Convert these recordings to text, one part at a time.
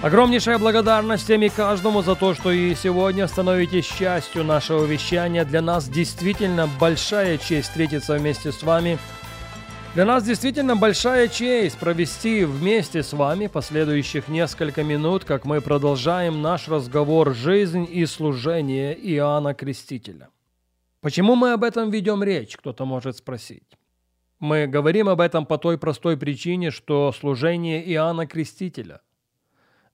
Огромнейшая благодарность всем и каждому за то, что и сегодня становитесь частью нашего вещания. Для нас действительно большая честь встретиться вместе с вами. Для нас действительно большая честь провести вместе с вами последующих несколько минут, как мы продолжаем наш разговор «Жизнь и служение Иоанна Крестителя». Почему мы об этом ведем речь, кто-то может спросить. Мы говорим об этом по той простой причине, что служение Иоанна Крестителя –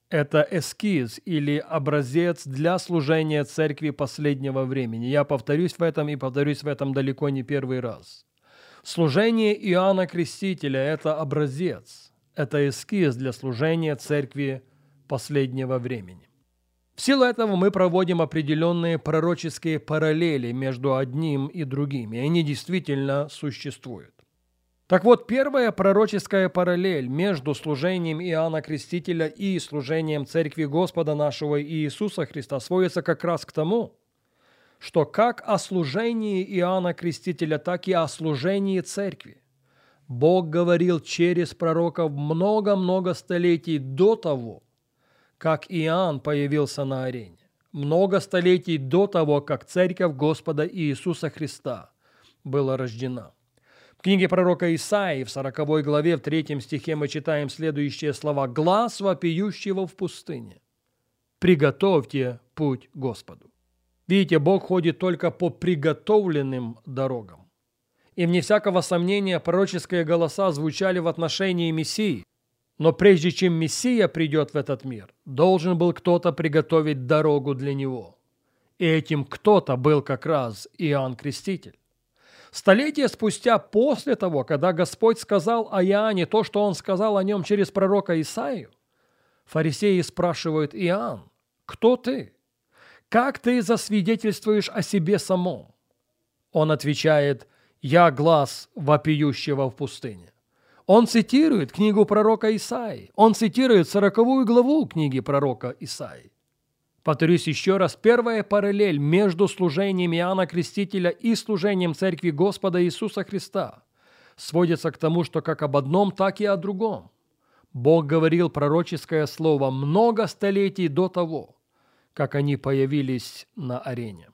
это эскиз или образец для служения церкви последнего времени. Я повторюсь в этом и повторюсь в этом далеко не первый раз. Служение Иоанна Крестителя – это образец, это эскиз для служения церкви последнего времени. В силу этого мы проводим определенные пророческие параллели между одним и другим, и они действительно существуют. Так вот, первая пророческая параллель между служением Иоанна Крестителя и служением Церкви Господа нашего Иисуса Христа сводится как раз к тому, что как о служении Иоанна Крестителя, так и о служении Церкви Бог говорил через пророков много-много столетий до того, как Иоанн появился на арене. Много столетий до того, как Церковь Господа Иисуса Христа была рождена. Книге пророка Исаии в 40 главе в 3 стихе мы читаем следующие слова «Глаз вопиющего в пустыне, приготовьте путь Господу». Видите, Бог ходит только по приготовленным дорогам. И вне всякого сомнения пророческие голоса звучали в отношении Мессии – но прежде чем Мессия придет в этот мир, должен был кто-то приготовить дорогу для него. И этим кто-то был как раз Иоанн Креститель. Столетия спустя после того, когда Господь сказал о Иоанне то, что Он сказал о нем через пророка Исаию, фарисеи спрашивают Иоанн, кто ты? Как ты засвидетельствуешь о себе самом? Он отвечает, я глаз вопиющего в пустыне. Он цитирует книгу пророка Исаи. Он цитирует сороковую главу книги пророка Исаи. Повторюсь еще раз, первая параллель между служением Иоанна Крестителя и служением Церкви Господа Иисуса Христа сводится к тому, что как об одном, так и о другом. Бог говорил пророческое слово много столетий до того, как они появились на арене.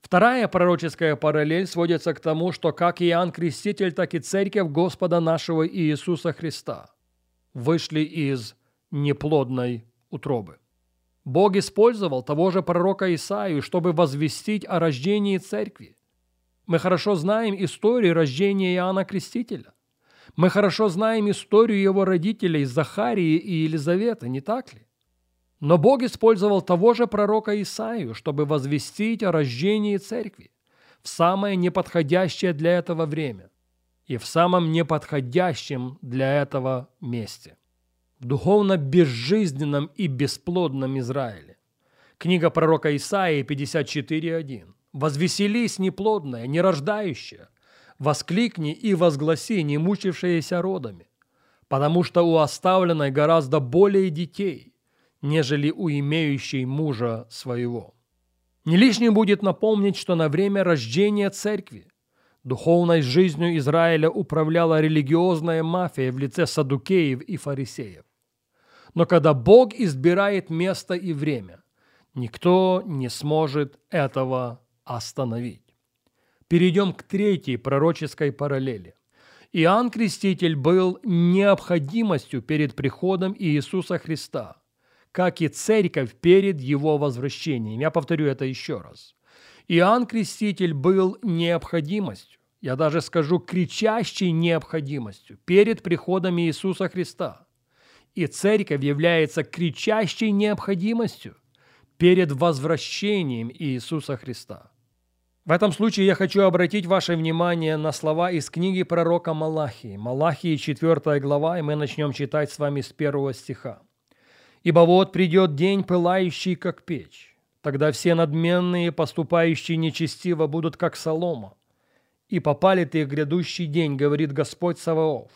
Вторая пророческая параллель сводится к тому, что как Иоанн Креститель, так и Церковь Господа нашего Иисуса Христа вышли из неплодной утробы. Бог использовал того же пророка Исаию, чтобы возвестить о рождении Церкви. Мы хорошо знаем историю рождения Иоанна Крестителя. Мы хорошо знаем историю его родителей Захарии и Елизаветы, не так ли? Но Бог использовал того же пророка Исаию, чтобы возвестить о рождении церкви в самое неподходящее для этого время и в самом неподходящем для этого месте. Духовно безжизненном и бесплодном Израиле. Книга пророка Исаии 54.1. «Возвеселись, неплодная, нерождающая, воскликни и возгласи, не мучившиеся родами, потому что у оставленной гораздо более детей, нежели у имеющей мужа своего. Не лишним будет напомнить, что на время рождения церкви духовной жизнью Израиля управляла религиозная мафия в лице садукеев и фарисеев. Но когда Бог избирает место и время, никто не сможет этого остановить. Перейдем к третьей пророческой параллели. Иоанн Креститель был необходимостью перед приходом Иисуса Христа – как и церковь перед его возвращением. Я повторю это еще раз. Иоанн Креститель был необходимостью, я даже скажу кричащей необходимостью перед приходом Иисуса Христа. И церковь является кричащей необходимостью перед возвращением Иисуса Христа. В этом случае я хочу обратить ваше внимание на слова из книги пророка Малахии. Малахии 4 глава, и мы начнем читать с вами с первого стиха. Ибо вот придет день, пылающий, как печь. Тогда все надменные, поступающие нечестиво, будут как солома. И попалит их грядущий день, говорит Господь Саваоф.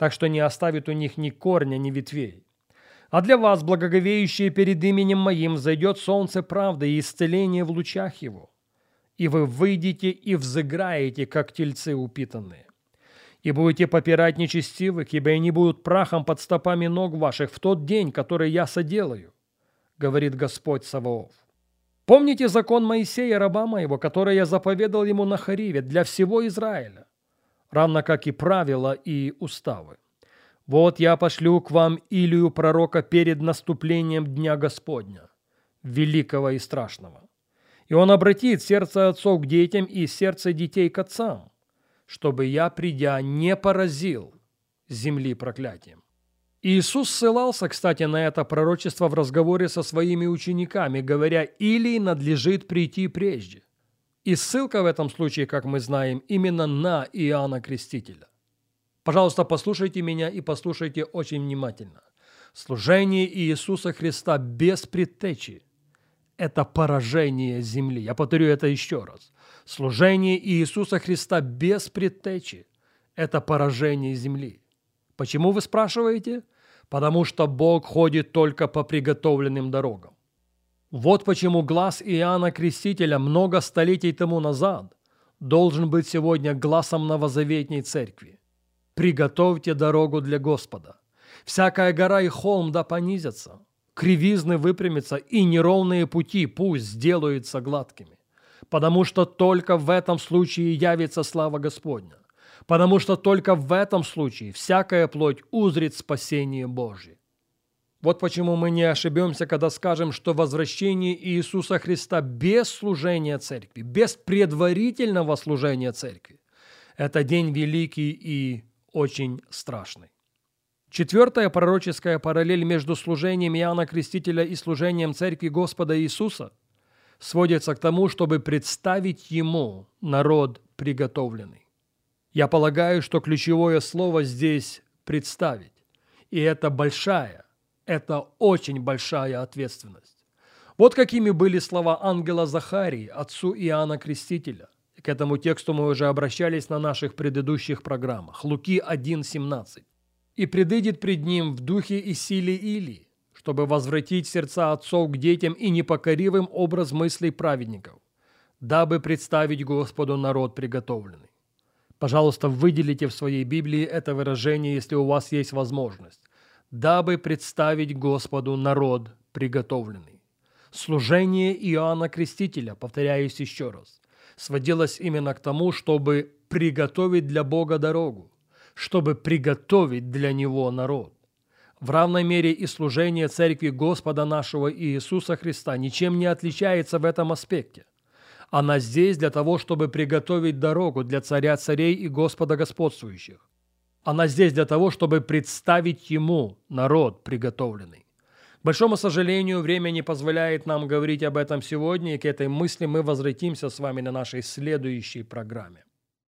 Так что не оставит у них ни корня, ни ветвей. А для вас, благоговеющие перед именем моим, зайдет солнце правды и исцеление в лучах его. И вы выйдете и взыграете, как тельцы упитанные и будете попирать нечестивых, ибо они будут прахом под стопами ног ваших в тот день, который я соделаю, говорит Господь Саваоф. Помните закон Моисея, раба моего, который я заповедал ему на Хариве для всего Израиля, равно как и правила и уставы. Вот я пошлю к вам Илию пророка перед наступлением Дня Господня, великого и страшного. И он обратит сердце отцов к детям и сердце детей к отцам, чтобы я, придя, не поразил земли проклятием. Иисус ссылался, кстати, на это пророчество в разговоре со своими учениками, говоря, «Или надлежит прийти прежде». И ссылка в этом случае, как мы знаем, именно на Иоанна Крестителя. Пожалуйста, послушайте меня и послушайте очень внимательно. Служение Иисуса Христа без предтечи – это поражение земли. Я повторю это еще раз. Служение Иисуса Христа без предтечи – это поражение земли. Почему вы спрашиваете? Потому что Бог ходит только по приготовленным дорогам. Вот почему глаз Иоанна Крестителя много столетий тому назад должен быть сегодня глазом новозаветней церкви. Приготовьте дорогу для Господа. Всякая гора и холм да понизятся, кривизны выпрямятся, и неровные пути пусть сделаются гладкими потому что только в этом случае явится слава Господня, потому что только в этом случае всякая плоть узрит спасение Божье. Вот почему мы не ошибемся, когда скажем, что возвращение Иисуса Христа без служения церкви, без предварительного служения церкви, это день великий и очень страшный. Четвертая пророческая параллель между служением Иоанна Крестителя и служением Церкви Господа Иисуса сводится к тому, чтобы представить ему народ приготовленный. Я полагаю, что ключевое слово здесь «представить». И это большая, это очень большая ответственность. Вот какими были слова ангела Захарии, отцу Иоанна Крестителя. К этому тексту мы уже обращались на наших предыдущих программах. Луки 1.17. «И предыдет пред ним в духе и силе Илии, чтобы возвратить сердца отцов к детям и непокоривым образ мыслей праведников, дабы представить Господу народ приготовленный. Пожалуйста, выделите в своей Библии это выражение, если у вас есть возможность. Дабы представить Господу народ приготовленный. Служение Иоанна Крестителя, повторяюсь еще раз, сводилось именно к тому, чтобы приготовить для Бога дорогу, чтобы приготовить для Него народ. В равной мере и служение Церкви Господа нашего Иисуса Христа ничем не отличается в этом аспекте. Она здесь для того, чтобы приготовить дорогу для Царя Царей и Господа Господствующих. Она здесь для того, чтобы представить Ему народ приготовленный. К большому сожалению, время не позволяет нам говорить об этом сегодня, и к этой мысли мы возвратимся с вами на нашей следующей программе.